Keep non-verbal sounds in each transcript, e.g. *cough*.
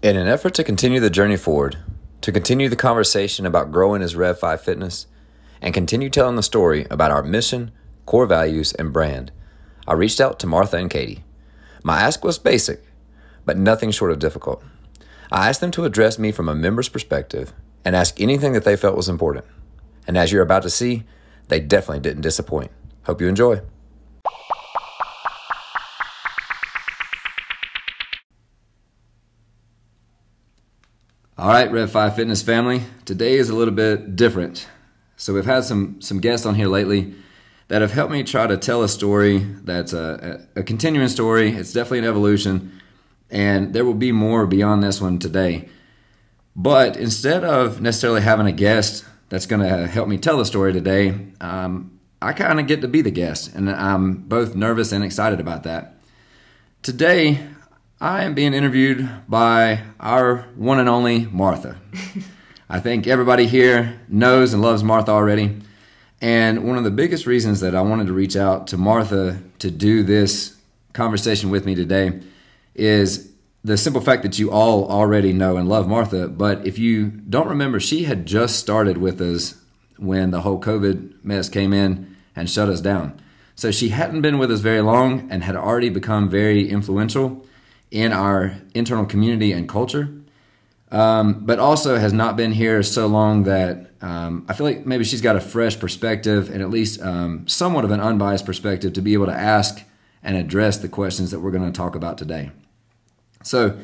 In an effort to continue the journey forward, to continue the conversation about growing as Rev 5 Fitness, and continue telling the story about our mission, core values, and brand, I reached out to Martha and Katie. My ask was basic, but nothing short of difficult. I asked them to address me from a member's perspective and ask anything that they felt was important. And as you're about to see, they definitely didn't disappoint. Hope you enjoy. All right, Rev 5 Fitness family. Today is a little bit different. So we've had some some guests on here lately that have helped me try to tell a story that's a, a, a continuing story. It's definitely an evolution, and there will be more beyond this one today. But instead of necessarily having a guest that's going to help me tell the story today, um, I kind of get to be the guest, and I'm both nervous and excited about that. Today, I am being interviewed by our one and only Martha. *laughs* I think everybody here knows and loves Martha already. And one of the biggest reasons that I wanted to reach out to Martha to do this conversation with me today is the simple fact that you all already know and love Martha. But if you don't remember, she had just started with us when the whole COVID mess came in and shut us down. So she hadn't been with us very long and had already become very influential in our internal community and culture, um, but also has not been here so long that um, I feel like maybe she's got a fresh perspective and at least um, somewhat of an unbiased perspective to be able to ask and address the questions that we're going to talk about today. So,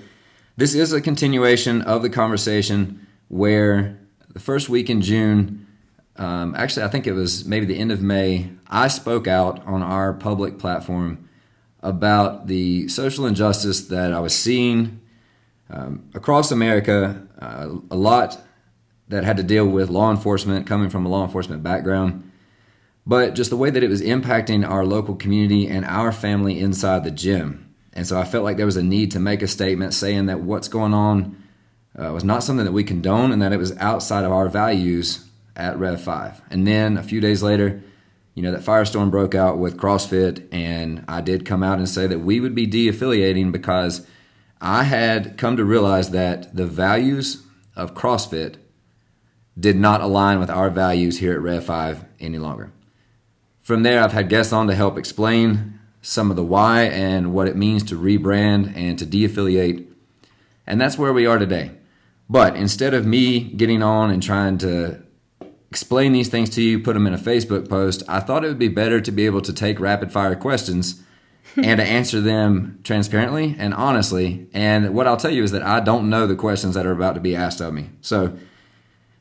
this is a continuation of the conversation where the first week in June, um, actually, I think it was maybe the end of May, I spoke out on our public platform about the social injustice that I was seeing um, across America, uh, a lot that had to deal with law enforcement, coming from a law enforcement background, but just the way that it was impacting our local community and our family inside the gym. And so I felt like there was a need to make a statement saying that what's going on uh, was not something that we condone and that it was outside of our values at Rev 5. And then a few days later, you know, that firestorm broke out with CrossFit, and I did come out and say that we would be de affiliating because I had come to realize that the values of CrossFit did not align with our values here at Rev 5 any longer. From there, I've had guests on to help explain some of the why and what it means to rebrand and to de affiliate. And that's where we are today. But instead of me getting on and trying to explain these things to you, put them in a Facebook post, I thought it would be better to be able to take rapid fire questions *laughs* and to answer them transparently and honestly. And what I'll tell you is that I don't know the questions that are about to be asked of me. So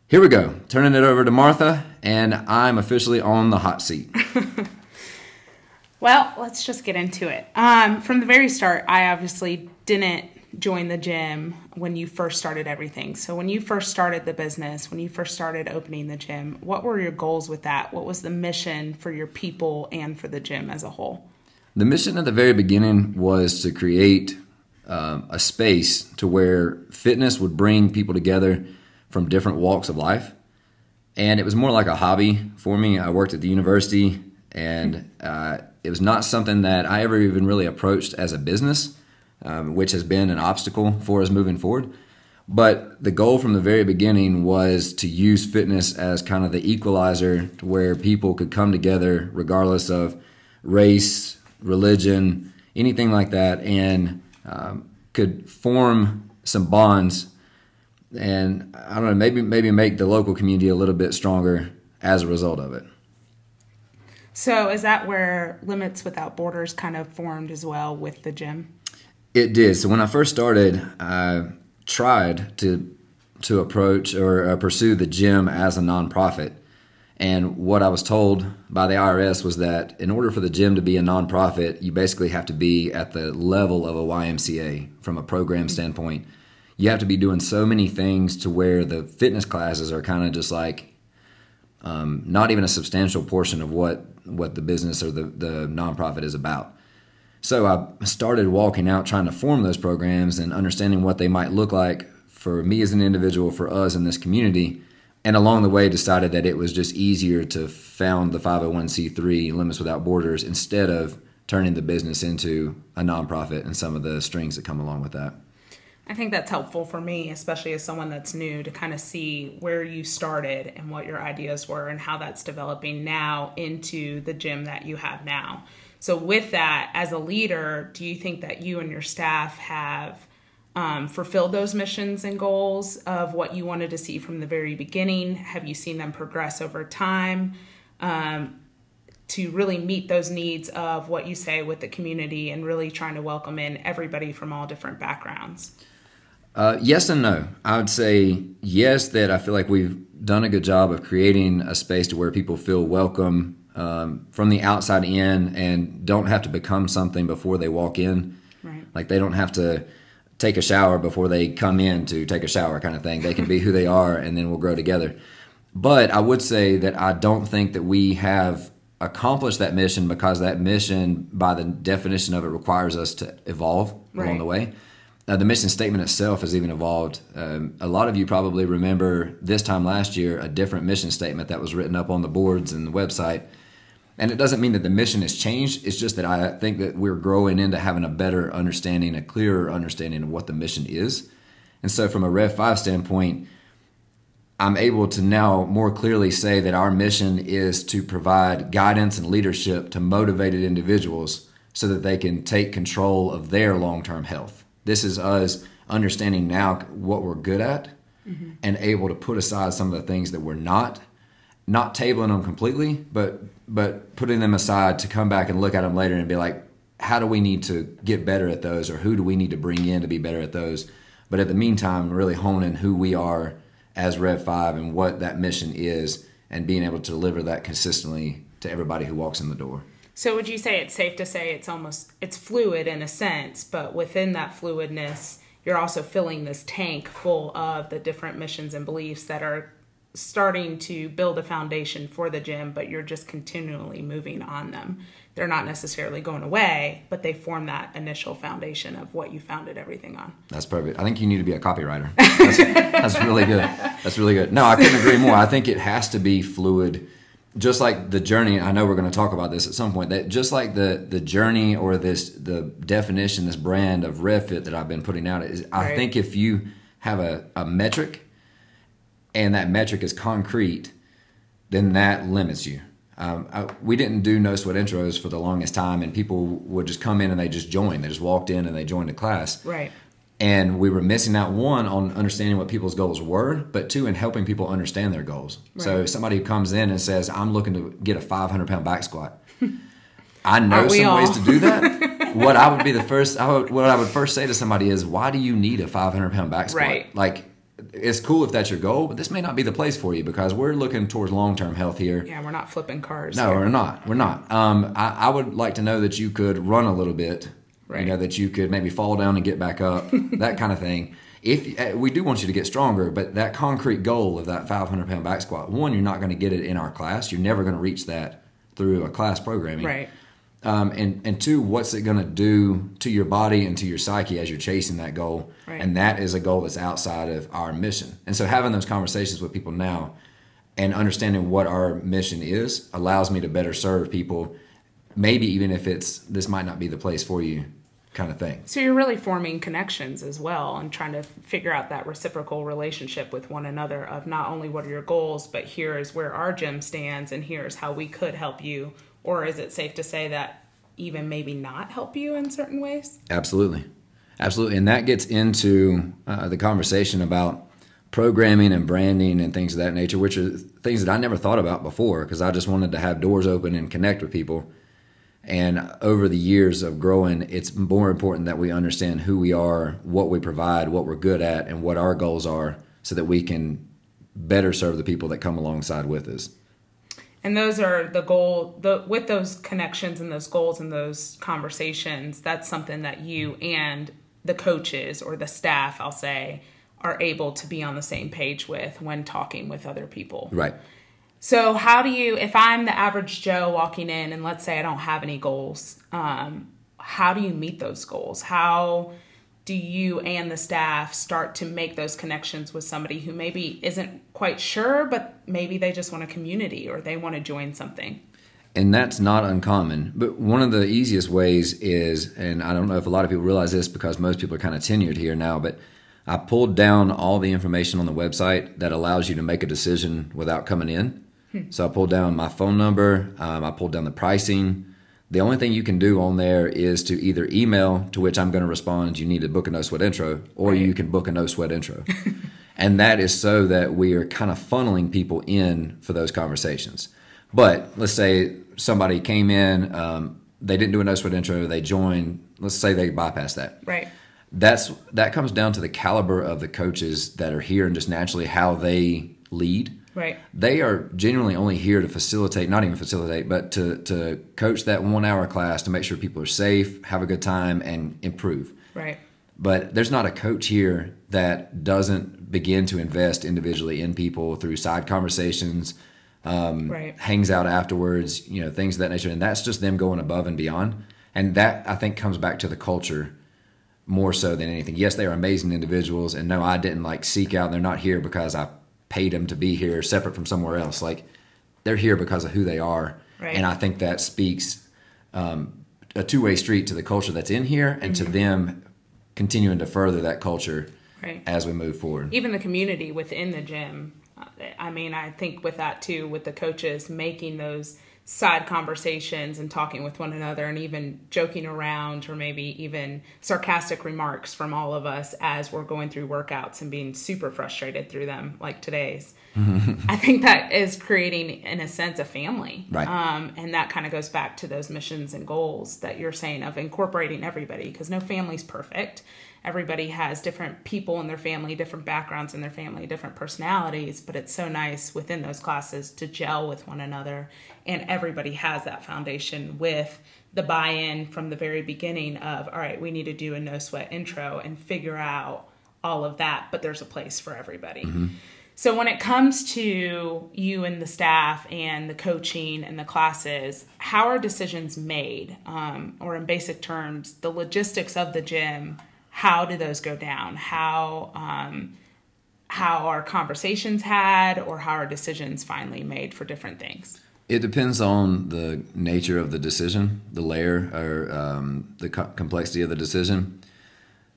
here we go. Turning it over to Martha, and I'm officially on the hot seat. *laughs* well, let's just get into it. Um, from the very start, I obviously didn't join the gym when you first started everything. So when you first started the business, when you first started opening the gym, what were your goals with that? What was the mission for your people and for the gym as a whole? The mission at the very beginning was to create um, a space to where fitness would bring people together from different walks of life. And it was more like a hobby for me. I worked at the university, and uh, it was not something that I ever even really approached as a business um, which has been an obstacle for us moving forward. But the goal from the very beginning was to use fitness as kind of the equalizer to where people could come together regardless of race, religion, anything like that, and um, could form some bonds and I don't know, maybe maybe make the local community a little bit stronger as a result of it. So is that where Limits Without Borders kind of formed as well with the gym? It did. So when I first started, I tried to to approach or uh, pursue the gym as a nonprofit. And what I was told by the IRS was that in order for the gym to be a nonprofit, you basically have to be at the level of a YMCA from a program standpoint. You have to be doing so many things to where the fitness classes are kind of just like um, not even a substantial portion of what what the business or the, the nonprofit is about. So I started walking out trying to form those programs and understanding what they might look like for me as an individual, for us in this community. And along the way, decided that it was just easier to found the 501c3 Limits Without Borders instead of turning the business into a nonprofit and some of the strings that come along with that. I think that's helpful for me, especially as someone that's new, to kind of see where you started and what your ideas were and how that's developing now into the gym that you have now. So, with that, as a leader, do you think that you and your staff have um, fulfilled those missions and goals of what you wanted to see from the very beginning? Have you seen them progress over time? Um, to really meet those needs of what you say with the community and really trying to welcome in everybody from all different backgrounds? Uh, yes and no. I would say yes, that I feel like we've done a good job of creating a space to where people feel welcome um, from the outside in and don't have to become something before they walk in. Right. Like they don't have to take a shower before they come in to take a shower, kind of thing. They can be who they are, and then we'll grow together. But I would say that I don't think that we have accomplished that mission because that mission, by the definition of it, requires us to evolve Right. along the way. Uh, the mission statement itself has even evolved. Um, a lot of you probably remember this time last year a different mission statement that was written up on the boards and the website. And it doesn't mean that the mission has changed. It's just that I think that we're growing into having a better understanding, a clearer understanding of what the mission is. And so, from a Rev 5 standpoint, I'm able to now more clearly say that our mission is to provide guidance and leadership to motivated individuals so that they can take control of their long term health. This is us understanding now what we're good at mm-hmm. and able to put aside some of the things that we're not not tabling them completely, but but putting them aside to come back and look at them later and be like, how do we need to get better at those, or who do we need to bring in to be better at those? But at the meantime, really honing who we are as Rev Five and what that mission is, and being able to deliver that consistently to everybody who walks in the door. So would you say it's safe to say it's almost it's fluid in a sense, but within that fluidness, you're also filling this tank full of the different missions and beliefs that are starting to build a foundation for the gym, but you're just continually moving on them. They're not necessarily going away, but they form that initial foundation of what you founded everything on. That's perfect. I think you need to be a copywriter. That's, that's really good. That's really good. No, I couldn't agree more. I think it has to be fluid, just like the journey. I know we're going to talk about this at some point. That just like the the journey or this the definition, this brand of RevFit that I've been putting out is. I Right. think if you have a, a metric, and that metric is concrete, then that limits you. Um, I, we didn't do no sweat intros for the longest time, and people would just come in and they just joined. They just walked in and they joined the class Right. and we were missing out one on understanding what people's goals were but two in helping people understand their goals so Right. somebody who comes in and says i'm looking to get a 500 pound back squat *laughs* i know some ways to do that *laughs* what i would be the first I would, what i would first say to somebody is why do you need a 500 pound back squat Right. like it's cool if that's your goal but this may not be the place for you because we're looking towards long-term health here Yeah, we're not flipping cars. no, here. we're not. We're not. Um, I, I would like to know that you could run a little bit. Right. You know that you could maybe fall down and get back up, *laughs* that kind of thing. If uh, we do want you to get stronger, but that concrete goal of that 500 pound back squat, one, you're not going to get it in our class. You're never going to reach that through a class programming. Right. Um, and and two, what's it going to do to your body and to your psyche as you're chasing that goal? Right. And that is a goal that's outside of our mission. And so having those conversations with people now and understanding what our mission is allows me to better serve people. Maybe even if it's this might not be the place for you, kind of thing. So you're really forming connections as well and trying to figure out that reciprocal relationship with one another of not only what are your goals, but here is where our gym stands and here's how we could help you. Or is it safe to say that even maybe not help you in certain ways? Absolutely, absolutely, and that gets into uh, the conversation about programming and branding and things of that nature, which are things that I never thought about before because I just wanted to have doors open and connect with people. And over the years of growing, it's more important that we understand who we are, what we provide, what we're good at, and what our goals are, so that we can better serve the people that come alongside with us. And those are the goal the with those connections and those goals and those conversations, that's something that you and the coaches or the staff, I'll say, are able to be on the same page with when talking with other people. Right. So, how do you, if I'm the average Joe walking in and let's say I don't have any goals, um, how do you meet those goals? How do you and the staff start to make those connections with somebody who maybe isn't quite sure, but maybe they just want a community or they want to join something? And that's not uncommon. But one of the easiest ways is, and I don't know if a lot of people realize this because most people are kind of tenured here now, but I pulled down all the information on the website that allows you to make a decision without coming in. So I pulled down my phone number, um, I pulled down the pricing. The only thing you can do on there is to either email, to which I'm going to respond, you need to book a no sweat intro, or Right. you can book a no sweat intro. *laughs* and that is so that we are kind of funneling people in for those conversations. But let's say somebody came in, um, they didn't do a no sweat intro, they joined, let's say they bypassed that Right. that's that comes down to the caliber of the coaches that are here and just naturally how they lead. Right. They are genuinely only here to facilitate, not even facilitate, but to to coach that one hour class to make sure people are safe, have a good time, and improve. Right. But there's not a coach here that doesn't begin to invest individually in people through side conversations, um, right. hangs out afterwards, you know, things of that nature. And that's just them going above and beyond. And that I think comes back to the culture more so than anything. Yes, they are amazing individuals. And no, I didn't like seek out, they're not here because I paid them to be here separate from somewhere else. Like they're here because of who they are. Right. And I think that speaks um, a two way street to the culture that's in here and to them continuing to further that culture Right. as we move forward. even the community within the gym. I mean, I think with that too, with the coaches making those side conversations and talking with one another and even joking around or maybe even sarcastic remarks from all of us as we're going through workouts and being super frustrated through them like today's. *laughs* I think that is creating, in a sense, a family. Right. Um, and that kind of goes back to those missions and goals that you're saying of incorporating everybody because no family's perfect. Everybody has different people in their family, different backgrounds in their family, different personalities, but it's so nice within those classes to gel with one another. And everybody has that foundation with the buy in from the very beginning of, all right, we need to do a no sweat intro and figure out all of that, but there's a place for everybody. So when it comes to you and the staff and the coaching and the classes, how are decisions made? Um, or in basic terms, the logistics of the gym, how do those go down? How um, how are conversations had, or how are decisions finally made for different things? It depends on the nature of the decision, the layer, or um, the co- complexity of the decision.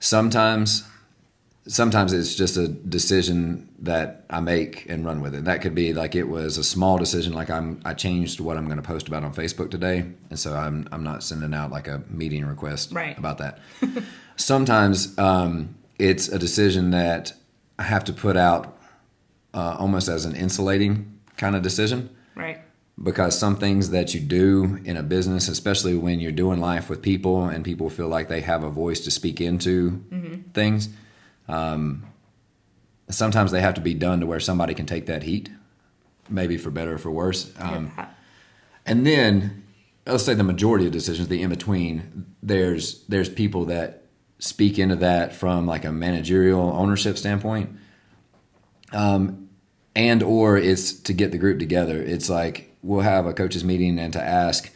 Sometimes, sometimes it's just a decision that I make and run with it. That could be like it was a small decision, like I'm I changed what I'm going to post about on Facebook today, and so I'm I'm not sending out like a meeting request Right. about that. *laughs* Sometimes um, it's a decision that I have to put out uh, almost as an insulating kind of decision Right. because some things that you do in a business, especially when you're doing life with people and people feel like they have a voice to speak into things, um, sometimes they have to be done to where somebody can take that heat, maybe for better or for worse. Um, Yeah. and then let's say the majority of decisions, the in between, there's there's people that speak into that from like a managerial ownership standpoint. Um, and or it's to get the group together. It's like we'll have a coaches meeting and to ask,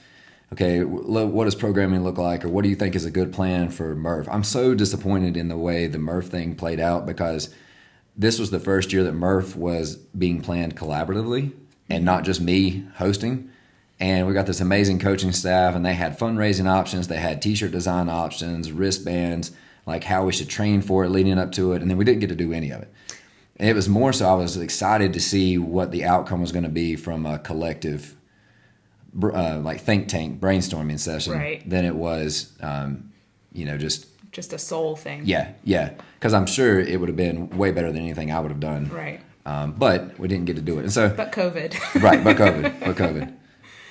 okay, what does programming look like, or what do you think is a good plan for Murph? I'm so disappointed in the way the Murph thing played out because this was the first year that Murph was being planned collaboratively and not just me hosting. And we got this amazing coaching staff, and they had fundraising options, they had T-shirt design options, wristbands, like how we should train for it leading up to it, and then we didn't get to do any of it. And it was more so I was excited to see what the outcome was going to be from a collective, uh, like think tank brainstorming session Right. than it was, um, you know, just Just a soul thing. yeah, yeah. Because I'm sure it would have been way better than anything I would have done. Right. Um, but we didn't get to do it, and so But COVID. right, but COVID, *laughs* but COVID.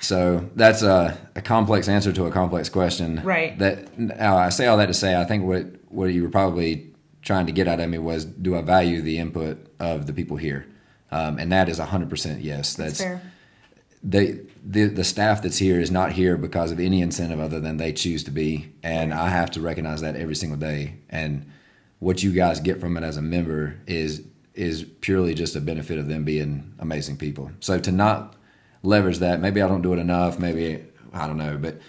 So that's a, a complex answer to a complex question. Right. That now I say all that to say I think what what you were probably trying to get out of me was do I value the input of the people here, um, and that is hundred percent yes. That's, Fair. they the the staff that's here is not here because of any incentive other than they choose to be, and I have to recognize that every single day. And what you guys get from it as a member is is purely just a benefit of them being amazing people. So to not leverage that, maybe I don't do it enough. Maybe I don't know, but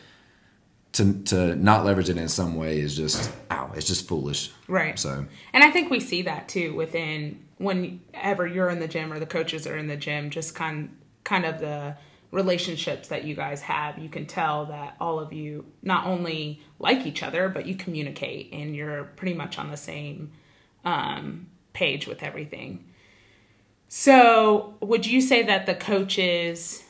to to not leverage it in some way is just ow, it's just foolish. Right. So And I think we see that too within whenever you're in the gym or the coaches are in the gym, just kind kind of the relationships that you guys have. You can tell that all of you not only like each other, but you communicate and you're pretty much on the same um, page with everything. So, would you say that the coaches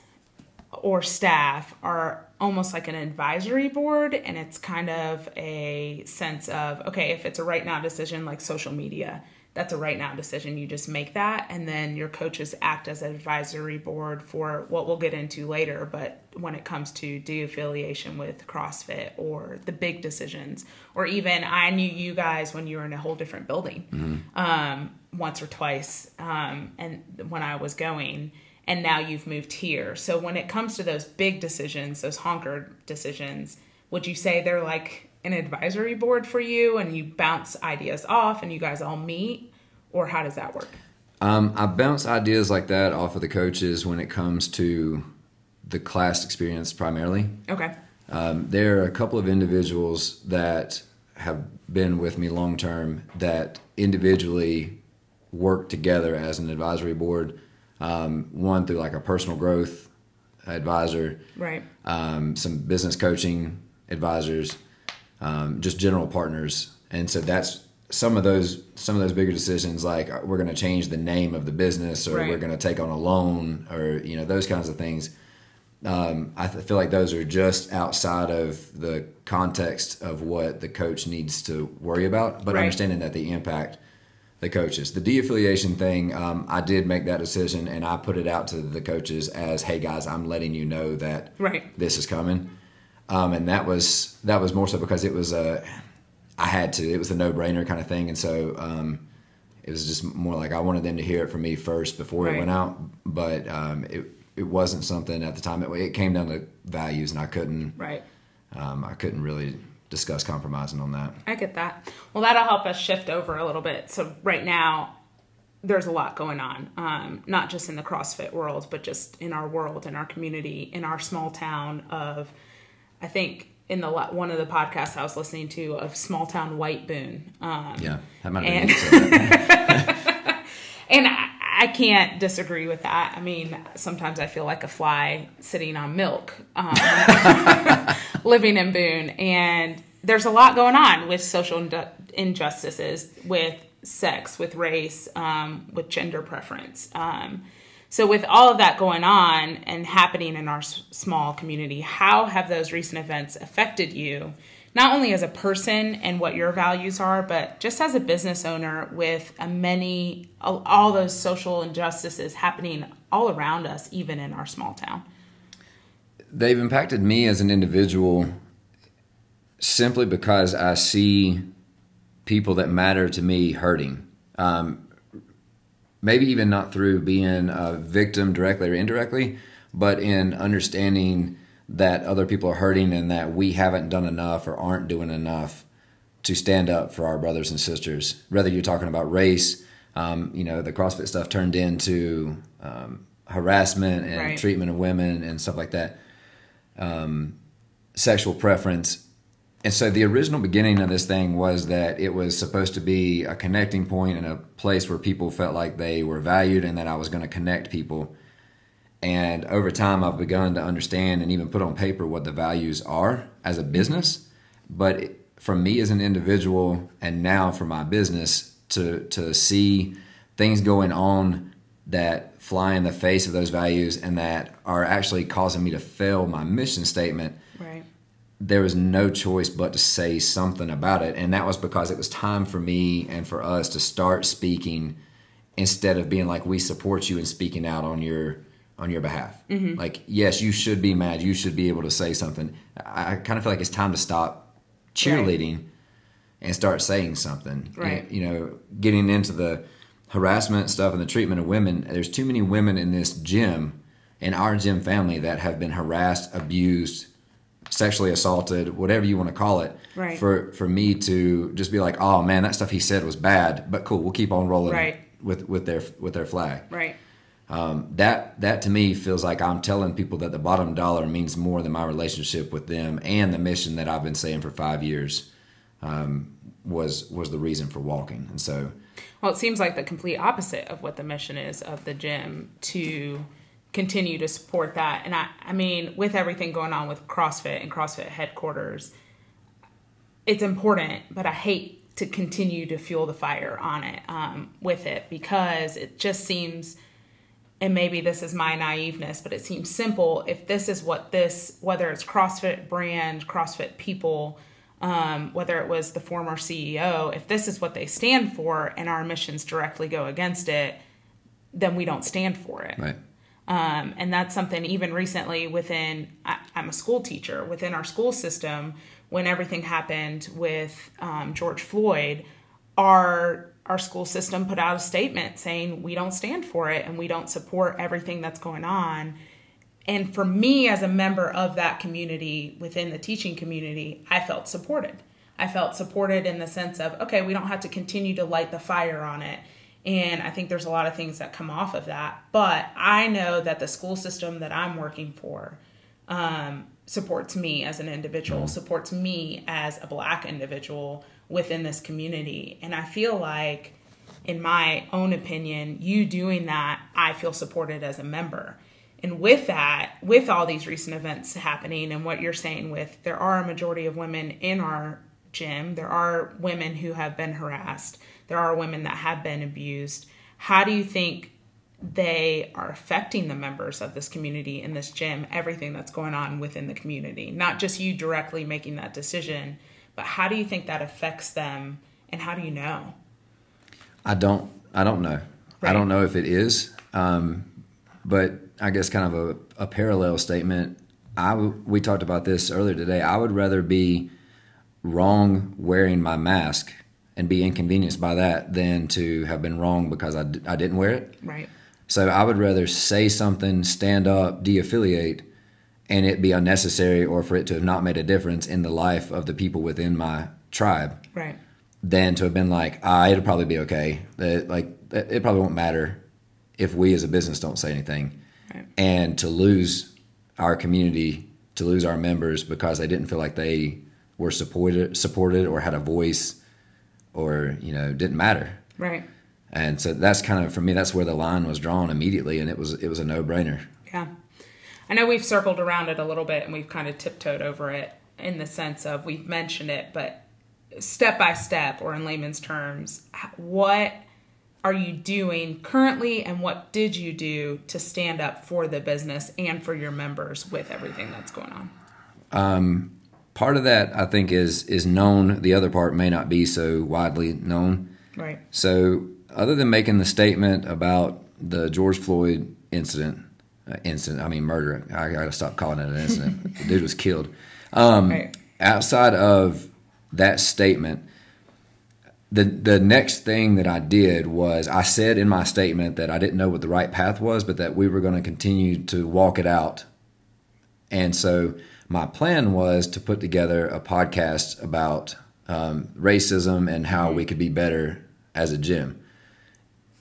or staff are almost like an advisory board and it's kind of a sense of okay, if it's a right now decision like social media, that's a right now decision. You just make that, and then your coaches act as an advisory board for what we'll get into later. But when it comes to de-affiliation with CrossFit or the big decisions, or even I knew you guys when you were in a whole different building mm-hmm. um, once or twice, um, and when I was going, and now you've moved here. So when it comes to those big decisions, those honker decisions, would you say they're like an advisory board for you and you bounce ideas off and you guys all meet? Or how does that work? Um, i bounce ideas like that off of the coaches when it comes to the class experience primarily. Okay. Um, there are a couple of individuals that have been with me long term that individually work together as an advisory board um, one through like a personal growth advisor right um, some business coaching advisors um, just general partners. And so that's some of those some of those bigger decisions, like uh, we're going to change the name of the business, or right. we're going to take on a loan, or you know those kinds of things. Um, I th- feel like those are just outside of the context of what the coach needs to worry about, but right. understanding that the impact the coaches. The de-affiliation thing, um, I did make that decision, and I put it out to the coaches as, "Hey guys, I'm letting you know that right. this is coming." um, and that was that was more so because it was a I had to. It was a no brainer kind of thing, and so um, it was just more like I wanted them to hear it from me first before right. it went out. But um, it it wasn't something at the time. It, it, came down to values, and I couldn't right. Um, I couldn't really discuss compromising on that. I get that. Well, that'll help us shift over a little bit. So right now, there's a lot going on, um, not just in the CrossFit world, but just in our world, in our community, in our small town of I think in the one of the podcasts I was listening to of small town White Boone. Um, yeah, that might and, *laughs* and I, I, can't disagree with that. I mean, sometimes I feel like a fly sitting on milk, um, *laughs* living in Boone, and there's a lot going on with social injustices, with sex, with race, um, with gender preference. Um, so, with all of that going on and happening in our s- small community, how have those recent events affected you, not only as a person and what your values are, but just as a business owner with many, all, all those social injustices happening all around us, even in our small town? They've impacted me as an individual simply because I see people that matter to me hurting. Um, maybe even not through being a victim directly or indirectly, but in understanding that other people are hurting and that we haven't done enough or aren't doing enough to stand up for our brothers and sisters. Whether you're talking about race, um, you know, the CrossFit stuff turned into um, harassment and right. treatment of women and stuff like that, um, sexual preference and so the original beginning of this thing was that it was supposed to be a connecting point and a place where people felt like they were valued and that I was going to connect people. And over time, I've begun to understand and even put on paper what the values are as a business. But for me as an individual, and now for my business, to to see things going on that fly in the face of those values and that are actually causing me to fail my mission statement. Right there was no choice but to say something about it. And that was because it was time for me and for us to start speaking instead of being like, we support you and speaking out on your on your behalf. Mm-hmm. Like, yes, you should be mad. You should be able to say something. I, I kind of feel like it's time to stop cheerleading right. and start saying something. Right. You know, getting into the harassment stuff and the treatment of women. There's too many women in this gym, in our gym family, that have been harassed, abused, sexually assaulted, whatever you want to call it, right. for for me to just be like, oh man, that stuff he said was bad, but cool, we'll keep on rolling right. with with their with their flag. Right. Um, that that to me feels like I'm telling people that the bottom dollar means more than my relationship with them and the mission that I've been saying for five years um, was was the reason for walking. And so, well, it seems like the complete opposite of what the mission is of the gym to continue to support that. And I, I mean, with everything going on with CrossFit and CrossFit headquarters, it's important, but I hate to continue to fuel the fire on it um, with it because it just seems and maybe this is my naiveness but it seems simple if this is what this whether it's crossfit brand crossfit people um, whether it was the former ceo if this is what they stand for and our missions directly go against it then we don't stand for it Right. um, and that's something even recently within, I, I'm a school teacher, within our school system, when everything happened with um, George Floyd, our our school system put out a statement saying we don't stand for it and we don't support everything that's going on. And for me, as a member of that community within the teaching community, I felt supported. I felt supported in the sense of, okay, we don't have to continue to light the fire on it. And I think there's a lot of things that come off of that. But I know that the school system that I'm working for um, supports me as an individual, supports me as a black individual within this community. And I feel like, in my own opinion, you doing that, I feel supported as a member. And with that, with all these recent events happening and what you're saying with there are a majority of women in our gym, there are women who have been harassed, there are women that have been abused. How do you think they are affecting the members of this community in this gym, everything that's going on within the community? Not just you directly making that decision, but how do you think that affects them and how do you know? I don't. I don't know. I don't know if it is. Um, but I guess kind of a, a parallel statement. I w- we talked about this earlier today. I would rather be wrong wearing my mask and be inconvenienced by that than to have been wrong because I, d- I didn't wear it. Right. So I would rather say something, stand up, de-affiliate, and it be unnecessary or for it to have not made a difference in the life of the people within my tribe Right. than to have been like, ah, it'll probably be okay. That like it probably won't matter if we as a business don't say anything, Right. and to lose our community, to lose our members because they didn't feel like they were supported, supported or had a voice, or you know didn't matter. Right. And so that's kind of for me. That's where the line was drawn immediately, and it was it was a no brainer. Yeah. I know we've circled around it a little bit and we've kind of tiptoed over it in the sense of we've mentioned it, but step by step or in layman's terms, what are you doing currently and what did you do to stand up for the business and for your members with everything that's going on? Um, part of that I think is is known. The other part may not be so widely known. Right. So, other than making the statement about the George Floyd incident, incident, I mean murder, I got to stop calling it an incident. *laughs* the dude was killed. right. Outside of that statement, the the next thing that I did was I said in my statement that I didn't know what the right path was, but that we were going to continue to walk it out. And so my plan was to put together a podcast about um, racism and how we could be better as a gym.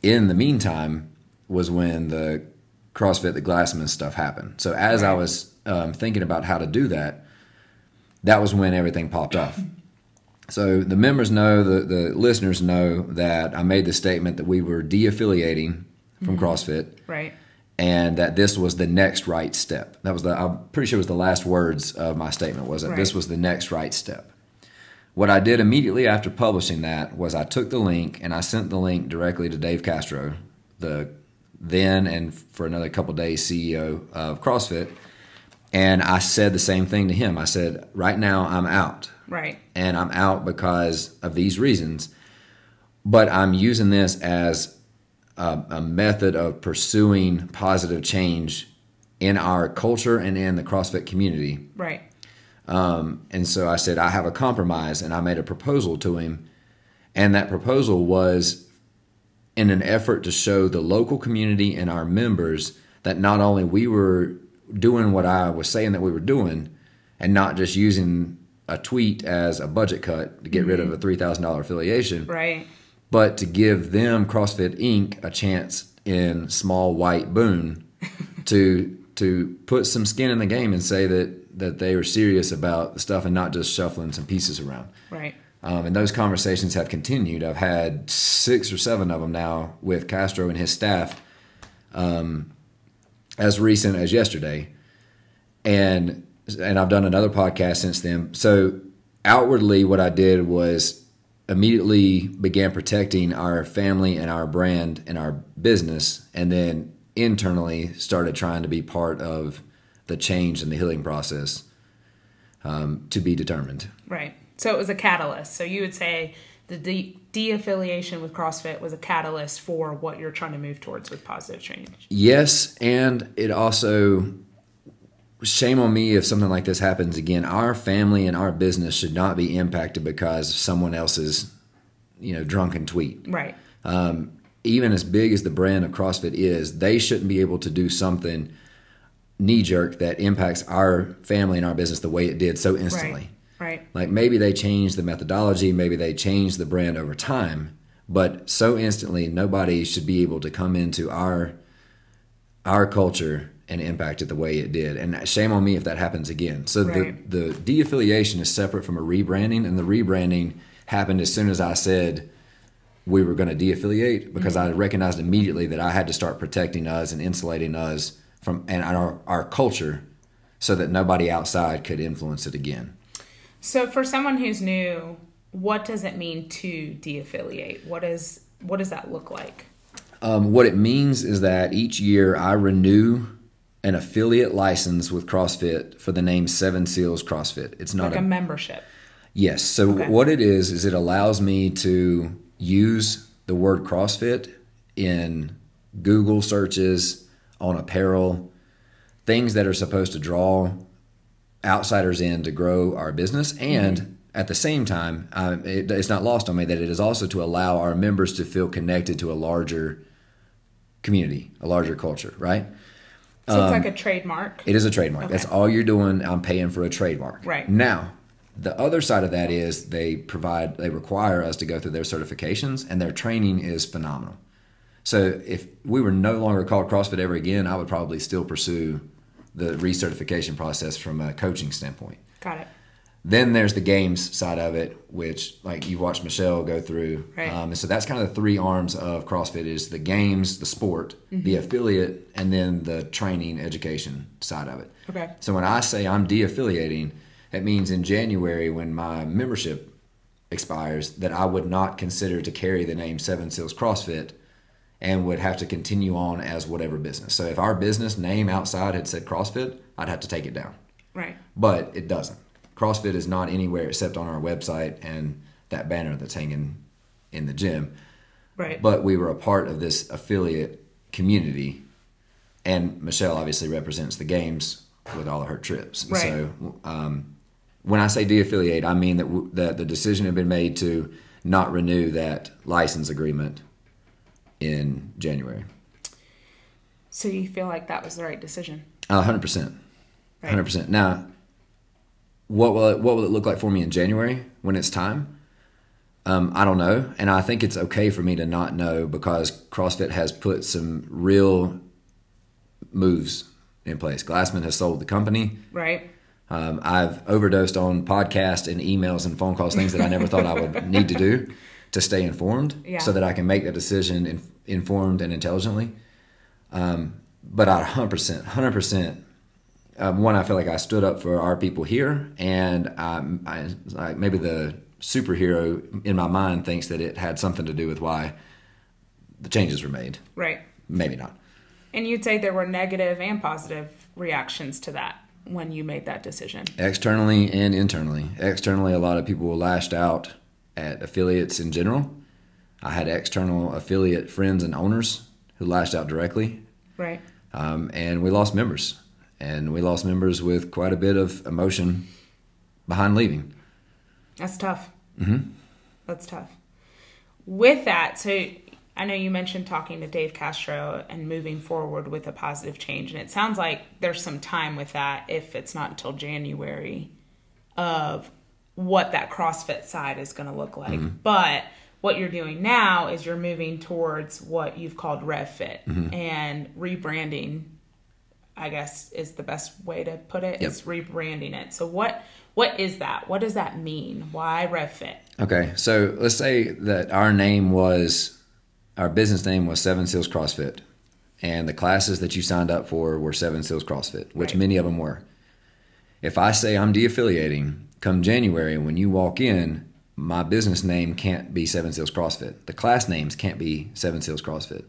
In the meantime, was when the CrossFit, the Glassman stuff happened. So as I was um, thinking about how to do that, that was when everything popped off. So the members know, the, the listeners know that I made the statement that we were de-affiliating from CrossFit Right. and that this was the next right step. That was the I'm pretty sure it was the last words of my statement was that this was the next right step. What I did immediately after publishing that was I took the link and I sent the link directly to Dave Castro, the then and for another couple days CEO of CrossFit, and I said the same thing to him. I said, "Right now I'm out." Right. and I'm out because of these reasons. But I'm using this as a, a method of pursuing positive change in our culture and in the CrossFit community. Right. Um, and so I said, I have a compromise, and I made a proposal to him. And that proposal was in an effort to show the local community and our members that not only we were doing what I was saying that we were doing, and not just using a tweet as a budget cut to get rid of a mm-hmm. $3,000 affiliation, Right. but to give them CrossFit Inc. a chance in small white Boone *laughs* to to put some skin in the game and say that that they were serious about the stuff and not just shuffling some pieces around. Right. Um, and those conversations have continued. I've had six or seven of them now with Castro and his staff, um, as recent as yesterday, and and I've done another podcast since then. So outwardly, what I did was immediately began protecting our family and our brand and our business, and then internally started trying to be part of the change and the healing process um, to be determined. Right. So it was a catalyst. So you would say the de affiliation with CrossFit was a catalyst for what you're trying to move towards with positive change. Yes, and it also shame on me if something like this happens again. Our family and our business should not be impacted because of someone else's, you know, drunken tweet. Right. Um, even as big as the brand of CrossFit is, they shouldn't be able to do something knee jerk that impacts our family and our business the way it did so instantly. Right. Right. Like maybe they changed the methodology, maybe they changed the brand over time, but so instantly nobody should be able to come into our our culture and impact it the way it did. And shame on me if that happens again. So right. the the de-affiliation is separate from a rebranding, and the rebranding happened as soon as I said we were going to de-affiliate because mm-hmm. I recognized immediately that I had to start protecting us and insulating us from and our our culture so that nobody outside could influence it again. So for someone who's new, what does it mean to deaffiliate? What is what does that look like? Um, what it means is that each year I renew an affiliate license with CrossFit for the name Seven Seals CrossFit. It's not like a, a membership. Yes. So okay. what it is is it allows me to use the word CrossFit in Google searches on apparel, things that are supposed to draw outsiders in to grow our business and mm-hmm. at the same time um, it, it's not lost on me that it is also to allow our members to feel connected to a larger community a larger culture right so um, it's like um, a trademark. It is a trademark. Okay. That's all you're doing. I'm paying for a trademark. Right. Now, the other side of that is they provide, they require us to go through their certifications, and their training is phenomenal. So if we were no longer called CrossFit ever again, I would probably still pursue the recertification process from a coaching standpoint. Got it. Then there's the games side of it, which like you've watched Michelle go through. Right. Um, and so that's kind of the three arms of CrossFit is the games, the sport, mm-hmm. the affiliate, and then the training education side of it. Okay. So when I say I'm de-affiliating, it means in January when my membership expires that I would not consider to carry the name Seven Seals CrossFit and would have to continue on as whatever business. So if our business name outside had said CrossFit, I'd have to take it down. Right. But it doesn't. CrossFit is not anywhere except on our website and that banner that's hanging in the gym. Right. But we were a part of this affiliate community, and Michelle obviously represents the games with all of her trips. Right. So um, when I say de-affiliate, I mean that w- that the decision had been made to not renew that license agreement in January. So you feel like that was the right decision? hundred percent. Hundred percent. Now what will it, what will it look like for me in January when it's time? Um, I don't know, and I think it's okay for me to not know because CrossFit has put some real moves in place. Glassman has sold the company. Right. Um, I've overdosed on podcasts and emails and phone calls, things that I never thought I would *laughs* need to do to stay informed, yeah. so that I can make the decision in, informed and intelligently. Um, but I 100%, 100% um, one, I feel like I stood up for our people here, and um, I, I, maybe the superhero in my mind thinks that it had something to do with why the changes were made. Right. Maybe not. And you'd say there were negative and positive reactions to that when you made that decision? Externally and internally. Externally, a lot of people lashed out at affiliates in general. I had external affiliate friends and owners who lashed out directly. Right. Um, and we lost members and we lost members with quite a bit of emotion behind leaving. That's tough. Mm-hmm. That's tough. With that, so I know you mentioned talking to Dave Castro and moving forward with a positive change, and it sounds like there's some time with that if it's not until January of what that CrossFit side is going to look like. Mm-hmm. But what you're doing now is you're moving towards what you've called RevFit mm-hmm. and rebranding I guess is the best way to put it. Yep. Is rebranding it. So what what is that? What does that mean? Why RevFit? Okay, so let's say that our name was our business name was Seven Seals CrossFit, and the classes that you signed up for were Seven Seals CrossFit, which right. many of them were. If I say I'm de-affiliating, come January when you walk in, my business name can't be Seven Seals CrossFit. The class names can't be Seven Seals CrossFit.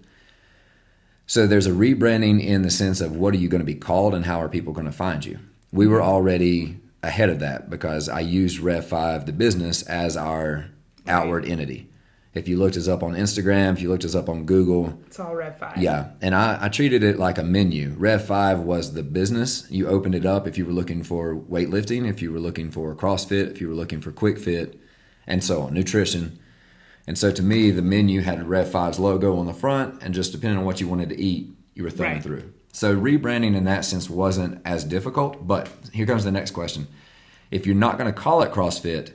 So there's a rebranding in the sense of what are you going to be called and how are people going to find you. We were already ahead of that because I used Rev 5 the business as our outward entity. If you looked us up on Instagram, if you looked us up on Google, It's all Rev 5. yeah, and I, I treated it like a menu. Rev 5 was the business. You opened it up if you were looking for weightlifting, if you were looking for CrossFit, if you were looking for quick fit, and so on, nutrition. And so to me, the menu had Rev 5's logo on the front, and just depending on what you wanted to eat, you were throwing Right. through. So rebranding in that sense wasn't as difficult, but here comes the next question. If you're not going to call it CrossFit,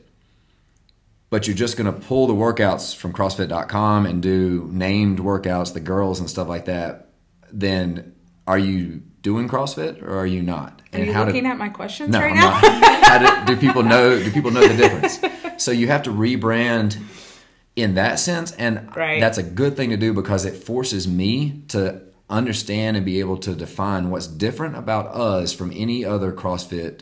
but you're just going to pull the workouts from CrossFit.com and do named workouts, the girls and stuff like that, then are you doing CrossFit or are you not? Are you how do- looking at my questions no, right I'm now? not. How do, do people know? Do people know the difference? *laughs* So you have to rebrand in that sense, and Right. that's a good thing to do because it forces me to understand and be able to define what's different about us from any other CrossFit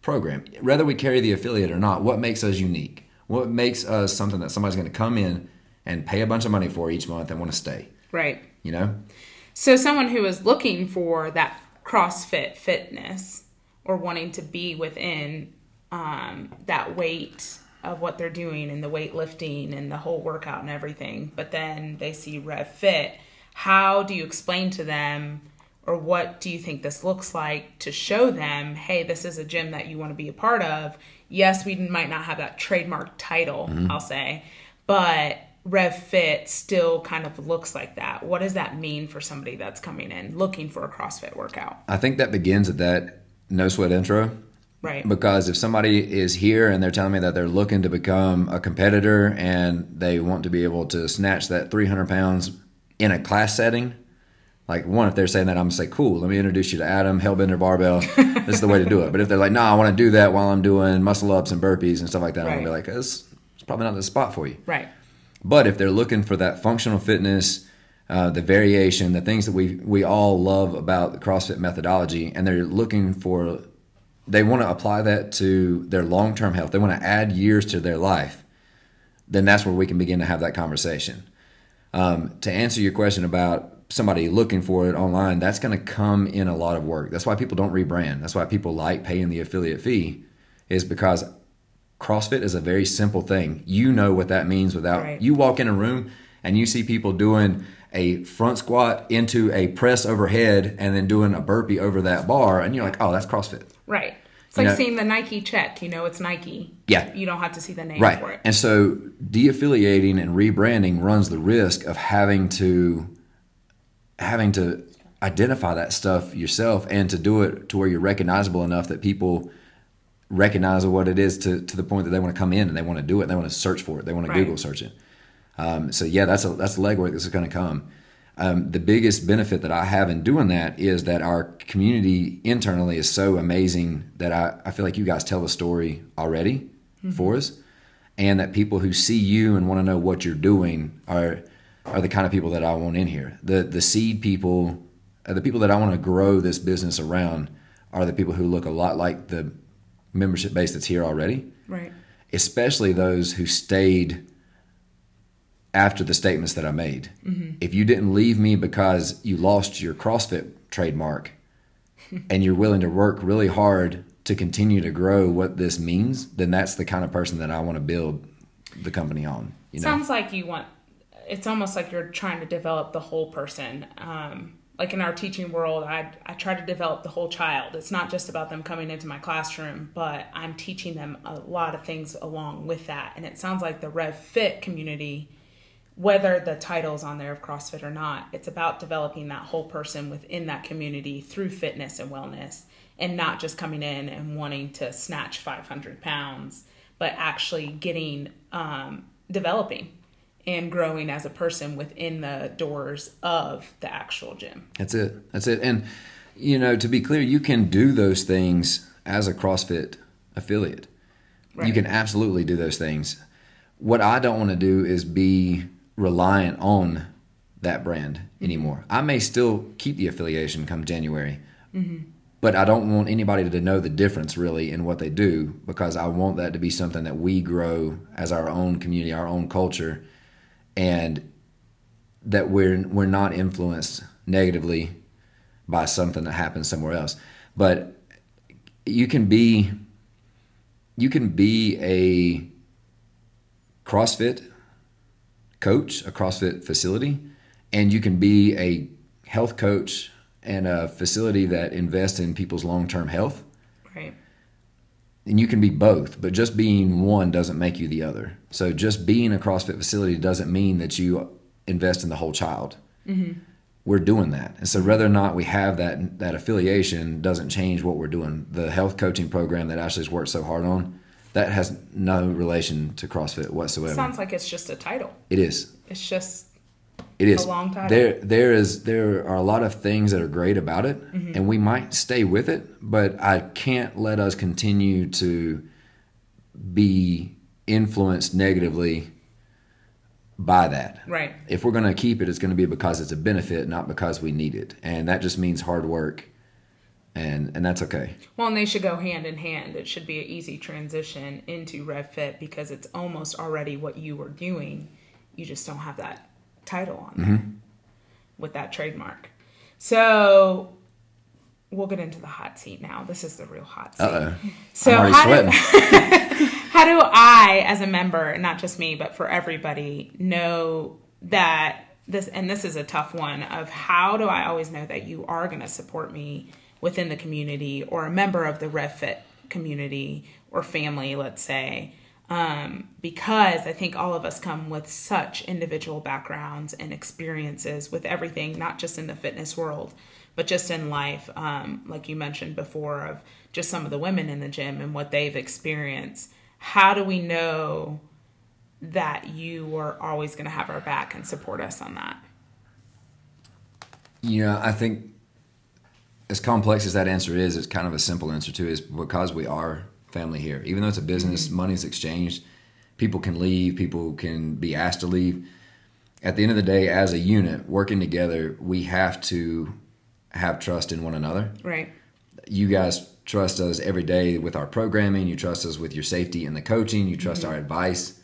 program. Whether we carry the affiliate or not, what makes us unique? What makes us something that somebody's going to come in and pay a bunch of money for each month and want to stay? Right. You know? So someone who is looking for that CrossFit fitness or wanting to be within um, that weight of what they're doing and the weightlifting and the whole workout and everything, but then they see Rev Fit, how do you explain to them or what do you think this looks like to show them, hey, this is a gym that you want to be a part of? Yes, we might not have that trademark title, mm-hmm. I'll say, but Rev Fit still kind of looks like that. What does that mean for somebody that's coming in looking for a CrossFit workout? I think that begins at that no sweat intro. Right. Because if somebody is here and they're telling me that they're looking to become a competitor and they want to be able to snatch that 300 pounds in a class setting, like one, if they're saying that, I'm gonna say, cool, let me introduce you to Adam, Hellbender Barbell. this is the way to do it. But if they're like, no, I want to do that while I'm doing muscle ups and burpees and stuff like that, I'm gonna be like, it's, it's probably not the spot for you. Right. But if they're looking for that functional fitness, uh, the variation, the things that we we all love about the CrossFit methodology, and they're looking for, they want to apply that to their long term health. They want to add years to their life. Then that's where we can begin to have that conversation. Um, to answer your question about somebody looking for it online, that's going to come in a lot of work. That's why people don't rebrand. That's why people like paying the affiliate fee, is because CrossFit is a very simple thing. You know what that means without Right. you walk in a room and you see people doing a front squat into a press overhead and then doing a burpee over that bar and you're like, "Oh, that's CrossFit." Right. It's You like know- seeing the Nike check. You know it's Nike. Yeah. You don't have to see the name Right. for it. And so de-affiliating and rebranding runs the risk of having to having to identify that stuff yourself and to do it to where you're recognizable enough that people recognize what it is to, to the point that they want to come in and they want to do it. They want to search for it. They want to Right. Google search it. Um, so yeah, that's a that's legwork that's going to come. Um, the biggest benefit that I have in doing that is that our community internally is so amazing that I, I feel like you guys tell the story already for us, and that people who see you and want to know what you're doing are are the kind of people that I want in here. The the seed people, uh, the people that I want to grow this business around, are the people who look a lot like the membership base that's here already Right. especially those who stayed after the statements that I made. If you didn't leave me because you lost your CrossFit trademark *laughs* and you're willing to work really hard to continue to grow what this means, then that's the kind of person that I want to build the company on. You know, Sounds like you want. It's almost like you're trying to develop the whole person. Um, like in our teaching world, I I try to develop the whole child. It's not just about them coming into my classroom, but I'm teaching them a lot of things along with that. And it sounds like the Rev Fit community, whether the title's on there of CrossFit or not, it's about developing that whole person within that community through fitness and wellness, and not just coming in and wanting to snatch 500 pounds, but actually getting um, developing and growing as a person within the doors of the actual gym. That's it. That's it. And you know, to be clear, you can do those things as a CrossFit affiliate. You can absolutely do those things. What I don't want to do is be reliant on that brand mm-hmm. anymore. I may still keep the affiliation come January, mm-hmm. but I don't want anybody to know the difference really in what they do because I want that to be something that we grow as our own community, our own culture, and that we're we're not influenced negatively by something that happens somewhere else. But you can be you can be a CrossFit coach, a CrossFit facility, and you can be a health coach and a facility that invests in people's long-term health. Right. And you can be both, but just being one doesn't make you the other. So just being a CrossFit facility doesn't mean that you invest in the whole child. Mm-hmm. We're doing that, and so whether or not we have that that affiliation doesn't change what we're doing. The health coaching program that Ashley's worked so hard on, that has no relation to CrossFit whatsoever. Sounds like it's just a title. It is. It's just It is a long title. There, there is, there are a lot of things that are great about it, Mm-hmm. and we might stay with it. But I can't let us continue to be influenced negatively by that. right. If we're going to keep it, it's going to be because it's a benefit, not because we need it, and that just means hard work, and and that's okay. Well, and they should go hand in hand. It should be an easy transition into RevFit because it's almost already what you were doing. You just don't have that title on there with that trademark. So we'll get into the hot seat now. This is the real hot seat. Uh oh, *laughs* So how do, *laughs* how do I, as a member, not just me, but for everybody, know that this, and this is a tough one, of how do I always know that you are going to support me within the community or a member of the RevFit community or family, let's say, um, because I think all of us come with such individual backgrounds and experiences with everything, not just in the fitness world, but just in life. Um, like you mentioned before, of just some of the women in the gym and what they've experienced. How do we know that you are always going to have our back and support us on that? Yeah, I think as complex as that answer is, it's kind of a simple answer too. Is because we are family here. Even though it's a business, money's exchanged. People can leave. People can be asked to leave. At the end of the day, as a unit working together, we have to have trust in one another. Right. You guys trust us every day with our programming. You trust us with your safety and the coaching. You trust our advice.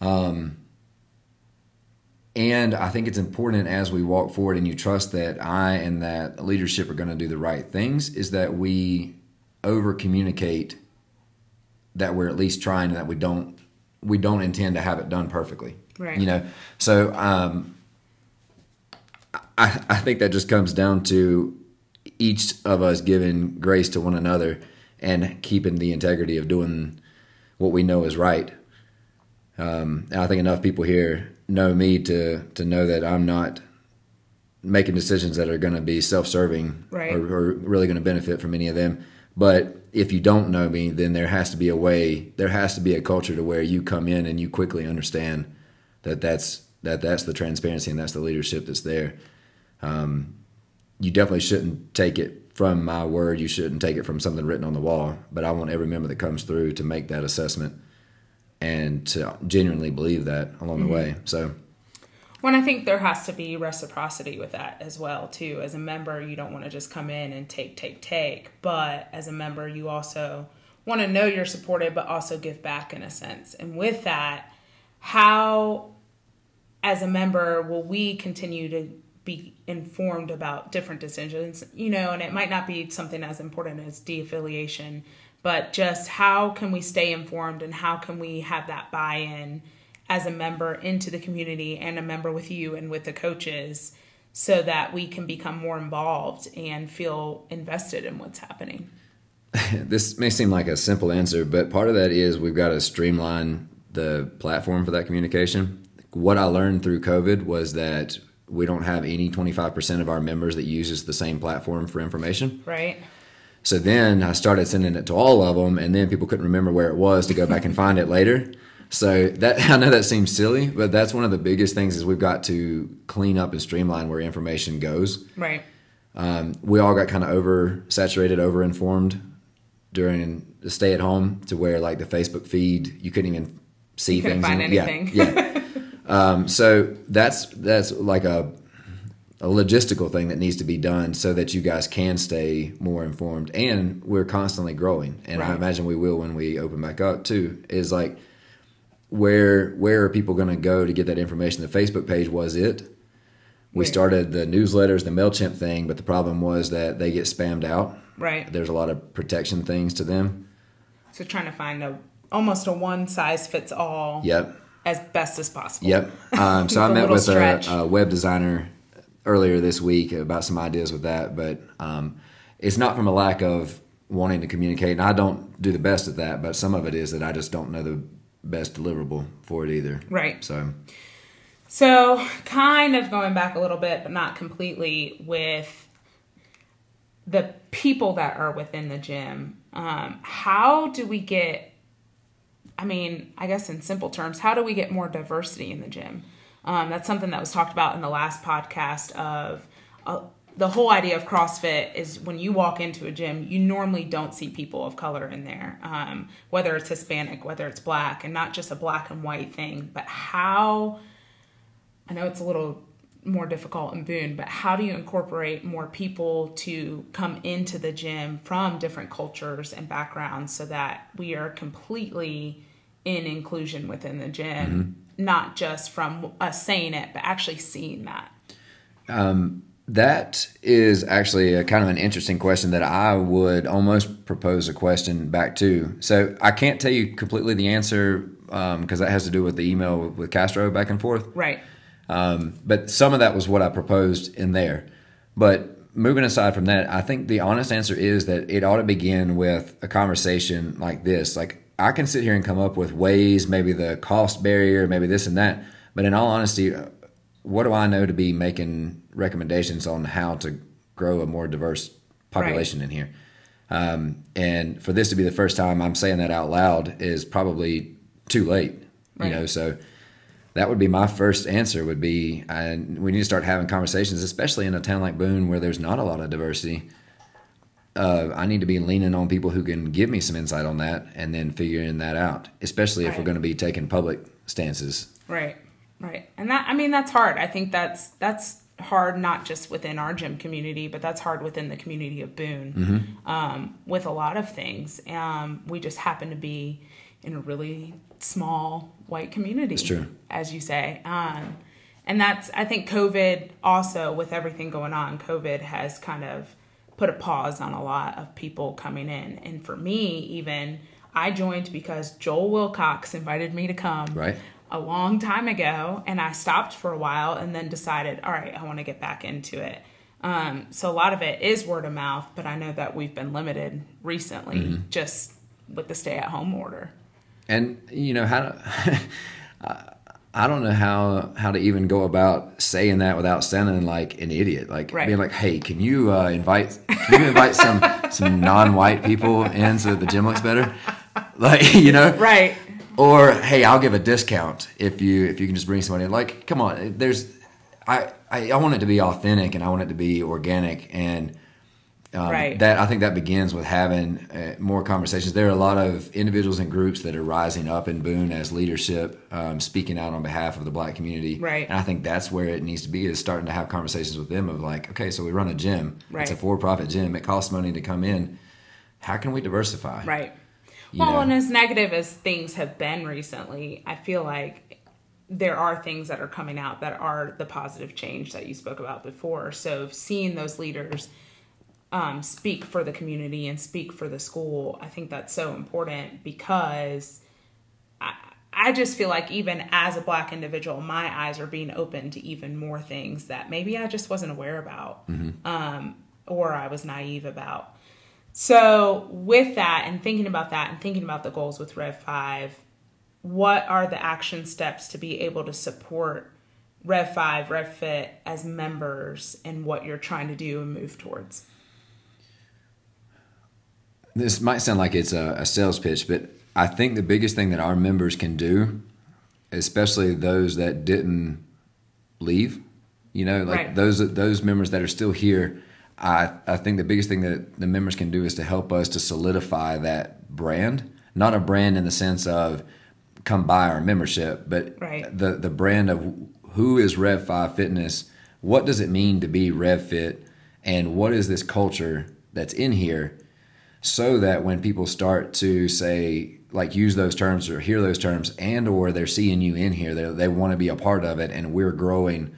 Um, and I think it's important as we walk forward and you trust that I and that leadership are going to do the right things, is that we over communicate that we're at least trying and that we don't we don't intend to have it done perfectly. Right. You know, so um, I, I think that just comes down to each of us giving grace to one another and keeping the integrity of doing what we know is right. Um, and I think enough people here know me to to know that I'm not making decisions that are going to be self-serving Right. or, or really going to benefit from any of them. But if you don't know me, then there has to be a way. There has to be a culture to where you come in and you quickly understand that that's that that's the transparency and that's the leadership that's there. Um, you definitely shouldn't take it from my word. You shouldn't take it from something written on the wall. But I want every member that comes through to make that assessment and to genuinely believe that along the way. So Well, I think there has to be reciprocity with that as well, too. As a member, you don't want to just come in and take, take, take. But as a member, you also want to know you're supported, but also give back in a sense. And with that, how, as a member, will we continue to be informed about different decisions? You know, and it might not be something as important as de affiliation, but just how can we stay informed and how can we have that buy in? As a member into the community and a member with you and with the coaches so that we can become more involved and feel invested in what's happening. *laughs* this may seem like a simple answer, but part of that is we've got to streamline the platform for that communication. What I learned through COVID was that we don't have any 25% of our members that uses the same platform for information. Right? So then I started sending it to all of them, and then people couldn't remember where it was to go back and find it later. So that *laughs* I know that seems silly, but that's one of the biggest things is we've got to clean up and streamline where information goes. Right. Um, we all got kind of oversaturated, overinformed during the stay at home to where like the Facebook feed you couldn't even see You couldn't things. find and- yeah, anything. Yeah. *laughs* um, so that's that's like a a logistical thing that needs to be done so that you guys can stay more informed and we're constantly growing and i imagine we will when we open back up too is like where where are people going to go to get that information the facebook page was it we started the newsletters the mailchimp thing but the problem was that they get spammed out Right. there's a lot of protection things to them So trying to find a almost a one size fits all yep as best as possible. Yep. Um, so *laughs* I met with a, a web designer earlier this week about some ideas with that, but um, it's not from a lack of wanting to communicate, and I don't do the best at that. But some of it is that I just don't know the best deliverable for it either. Right. So So, kind of going back a little bit, but not completely, with the people that are within the gym. Um, how do we get, I mean, I guess in simple terms, how do we get more diversity in the gym? Um, that's something that was talked about in the last podcast of uh, the whole idea of CrossFit is when you walk into a gym, you normally don't see people of color in there, um, whether it's Hispanic, whether it's black, and not just a black and white thing, but how I know it's a little more difficult in Boone, but how do you incorporate more people to come into the gym from different cultures and backgrounds so that we are completely in inclusion within the gym, not just from us saying it, but actually seeing that? That is actually a kind of an interesting question that I would almost propose a question back to. So I can't tell you completely the answer because that has to do with the email with Castro back and forth. Right. Um, but some of that was what I proposed in there. But moving aside from that, I think the honest answer is that it ought to begin with a conversation like this. Like I can sit here and come up with ways, maybe the cost barrier, maybe this and that. But in all honesty, what do I know to be making recommendations on how to grow a more diverse population in here? Um, and for this to be the first time I'm saying that out loud is probably too late. Right. You know, so that would be my first answer would be and we need to start having conversations especially in a town like boone where there's not a lot of diversity uh, i need to be leaning on people who can give me some insight on that and then figuring that out especially if we're going to be taking public stances Right, right, and that I mean that's hard. I think that's that's hard not just within our gym community, but that's hard within the community of Boone um, with a lot of things. Um, we just happen to be in a really small white community, true. as you say. Um, and that's I think COVID also with everything going on, COVID has kind of put a pause on a lot of people coming in. And for me, even I joined because Joel Wilcox invited me to come right a long time ago and I stopped for a while and then decided, all right, I want to get back into it. Um, so a lot of it is word of mouth, but I know that we've been limited recently just with the stay at home order. and you know how *laughs* to I- don't know how how to even go about saying that without sounding like an idiot. Like Right. being like, "Hey, can you uh, invite can you invite some *laughs* some non-white people in so that the gym looks better?" Like *laughs* you know, Right. Or hey, I'll give a discount if you if you can just bring somebody. in. Like, come on, there's I I, I want it to be authentic and I want it to be organic and. Um, Right. That I think that begins with having uh, more conversations. There are a lot of individuals and groups that are rising up in Boone as leadership, um, speaking out on behalf of the black community. Right. And I think that's where it needs to be is starting to have conversations with them of like, okay, so we run a gym. Right. It's a for-profit gym. It costs money to come in. How can we diversify? Right. Well, know. and as negative as things have been recently, I feel like there are things that are coming out that are the positive change that you spoke about before. So seeing those leaders um, speak for the community and speak for the school, I think that's so important because I, I just feel like even as a black individual, my eyes are being open to even more things that maybe I just wasn't aware about um, or I was naive about. So, with that and thinking about that and thinking about the goals with Rev 5, what are the action steps to be able to support Rev 5, Rev Fit as members and what you're trying to do and move towards? this might sound like it's a, a sales pitch, but I think the biggest thing that our members can do, especially those that didn't leave, you know, like Right. those those members that are still here, I I think the biggest thing that the members can do is to help us to solidify that brand, not a brand in the sense of come buy our membership, but Right. the the brand of who is Rev Five Fitness what does it mean to be RevFit, and what is this culture that's in here, so that when people start to say like use those terms or hear those terms and or they're seeing you in here they, they want to be a part of it and we're growing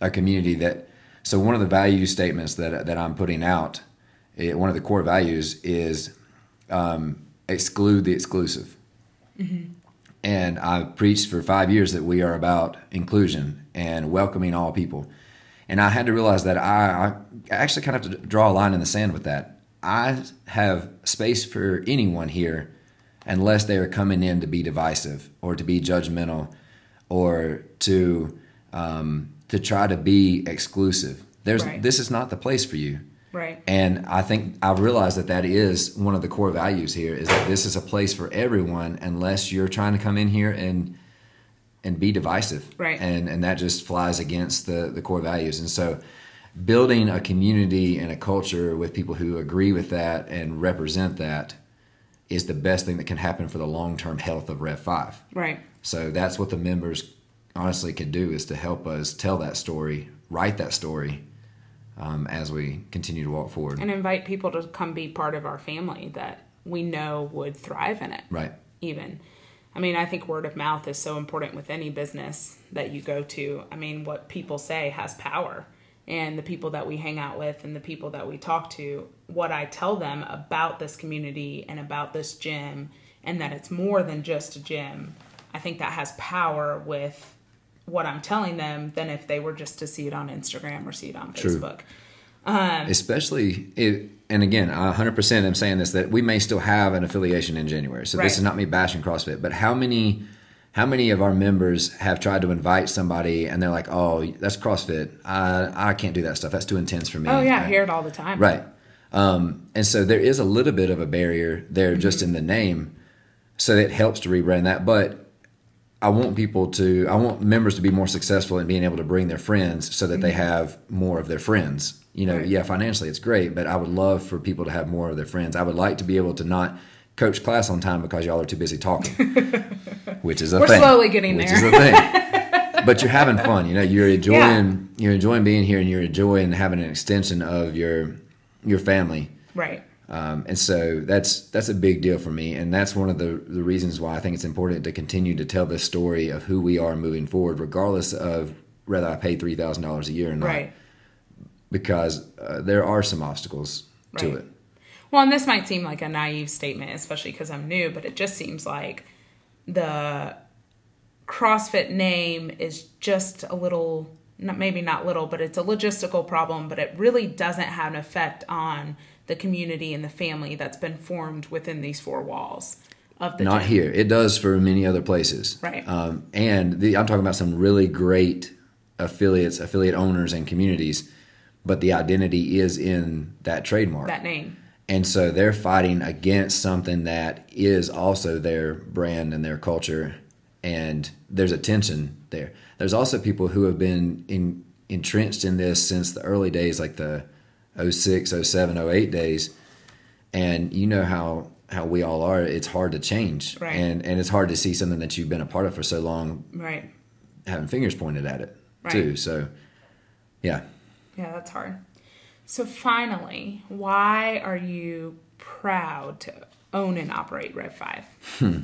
a community that so one of the value statements that, that i'm putting out it, one of the core values is um, exclude the exclusive. Mm-hmm. and i've preached for five years that we are about inclusion and welcoming all people. And i had to realize that i, I actually kind of have to draw a line in the sand with that. I have space for anyone here unless they are coming in to be divisive or to be judgmental or to um, to try to be exclusive. There's right. this is not the place for you. Right. And I think I've realized that that is one of the core values here is that this is a place for everyone unless you're trying to come in here and and be divisive. Right. And and that just flies against the the core values. And so building a community and a culture with people who agree with that and represent that is the best thing that can happen for the long term health of Rev 5. Right. So that's what the members honestly can do is to help us tell that story, write that story um, as we continue to walk forward. And invite people to come be part of our family that we know would thrive in it. Right. Even. I mean, I think word of mouth is so important with any business that you go to. I mean, what people say has power and the people that we hang out with and the people that we talk to, what I tell them about this community and about this gym, and that it's more than just a gym, I think that has power with what I'm telling them than if they were just to see it on Instagram or see it on True. Facebook. Um, Especially, it, and again, 100% I'm saying this that we may still have an affiliation in January. So right. this is not me bashing CrossFit, but how many how many of our members have tried to invite somebody and they're like, "Oh, that's CrossFit. I I can't do that stuff. That's too intense for me." Oh yeah, I hear it all the time. Right. Um, and so there is a little bit of a barrier there mm-hmm. just in the name, so it helps to rebrand that. But I want people to, I want members to be more successful in being able to bring their friends, so that mm-hmm. they have more of their friends. You know, right. yeah, financially it's great, but I would love for people to have more of their friends. I would like to be able to not coach class on time because y'all are too busy talking, *laughs* which is a thing. We're slowly getting which there. Which is a thing. but you're having *laughs* fun. You know, you're enjoying yeah. you're enjoying being here, and you're enjoying having an extension of your your family. Right. Um, and so that's that's a big deal for me, and that's one of the the reasons why I think it's important to continue to tell this story of who we are moving forward, regardless of whether I pay three thousand dollars a year or not. Right. Because uh, there are some obstacles right. to it. Well, and this might seem like a naive statement, especially because I'm new, but it just seems like the CrossFit name is just a little, maybe not little, but it's a logistical problem, but it really doesn't have an effect on the community and the family that's been formed within these four walls. Of the not gym. here. It does for many other places. Right. Um, and the, I'm talking about some really great affiliates, affiliate owners, and communities, but the identity is in that trademark. That name. And so they're fighting against something that is also their brand and their culture. And there's a tension there. There's also people who have been in, entrenched in this since the early days, like the 06, 07, 08 days. And you know how how we all are, it's hard to change. Right. And and it's hard to see something that you've been a part of for so long. Right. Having fingers pointed at it right. too. So yeah. Yeah, that's hard. So finally, why are you proud to own and operate Rev 5? Hmm.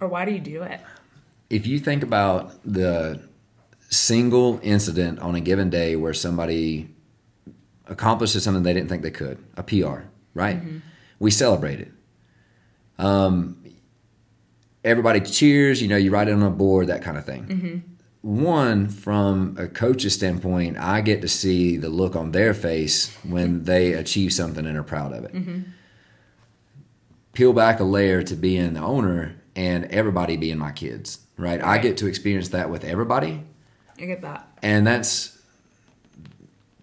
Or why do you do it? If you think about the single incident on a given day where somebody accomplishes something they didn't think they could, a PR, right? Mm-hmm. We celebrate it. Um, everybody cheers, you know, you write it on a board, that kind of thing. Mm-hmm one from a coach's standpoint i get to see the look on their face when they achieve something and are proud of it mm-hmm. peel back a layer to being the owner and everybody being my kids right? right i get to experience that with everybody i get that and that's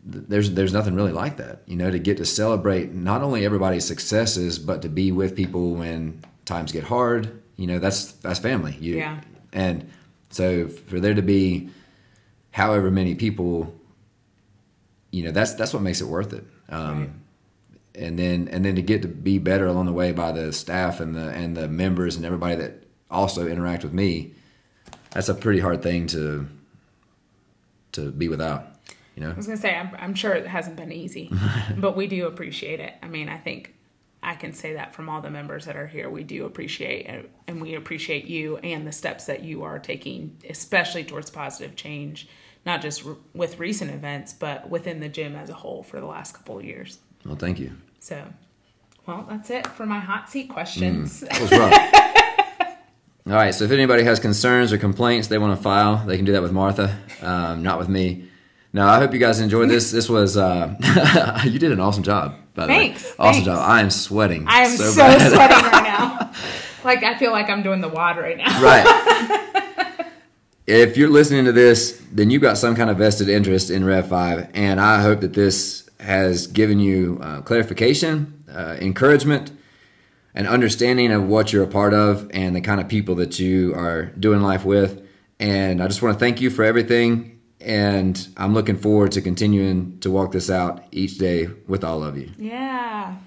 there's there's nothing really like that you know to get to celebrate not only everybody's successes but to be with people when times get hard you know that's that's family you, yeah and so for there to be however many people, you know, that's that's what makes it worth it. Um, right. And then and then to get to be better along the way by the staff and the and the members and everybody that also interact with me, that's a pretty hard thing to to be without. You know, I was gonna say, I'm, I'm sure it hasn't been easy, *laughs* but we do appreciate it. I mean, I think I can say that from all the members that are here. We do appreciate and, and we appreciate you and the steps that you are taking, especially towards positive change, not just re- with recent events, but within the gym as a whole for the last couple of years. well, thank you. So, well, that's it for my hot seat questions. That was rough. *laughs* All right, so if anybody has concerns or complaints they want to file, they can do that with Martha, um, not with me. No, I hope you guys enjoyed this. This was uh, *laughs* you did an awesome job. By the Thanks, way, awesome thanks. job. I am sweating. I am so, bad. sweating right *laughs* now. Like I feel like I'm doing the WOD right now. right. *laughs* if you're listening to this, then you've got some kind of vested interest in Rev Five, and I hope that this has given you uh, clarification, uh, encouragement, an understanding of what you're a part of and the kind of people that you are doing life with. And I just want to thank you for everything. And I'm looking forward to continuing to walk this out each day with all of you. Yeah.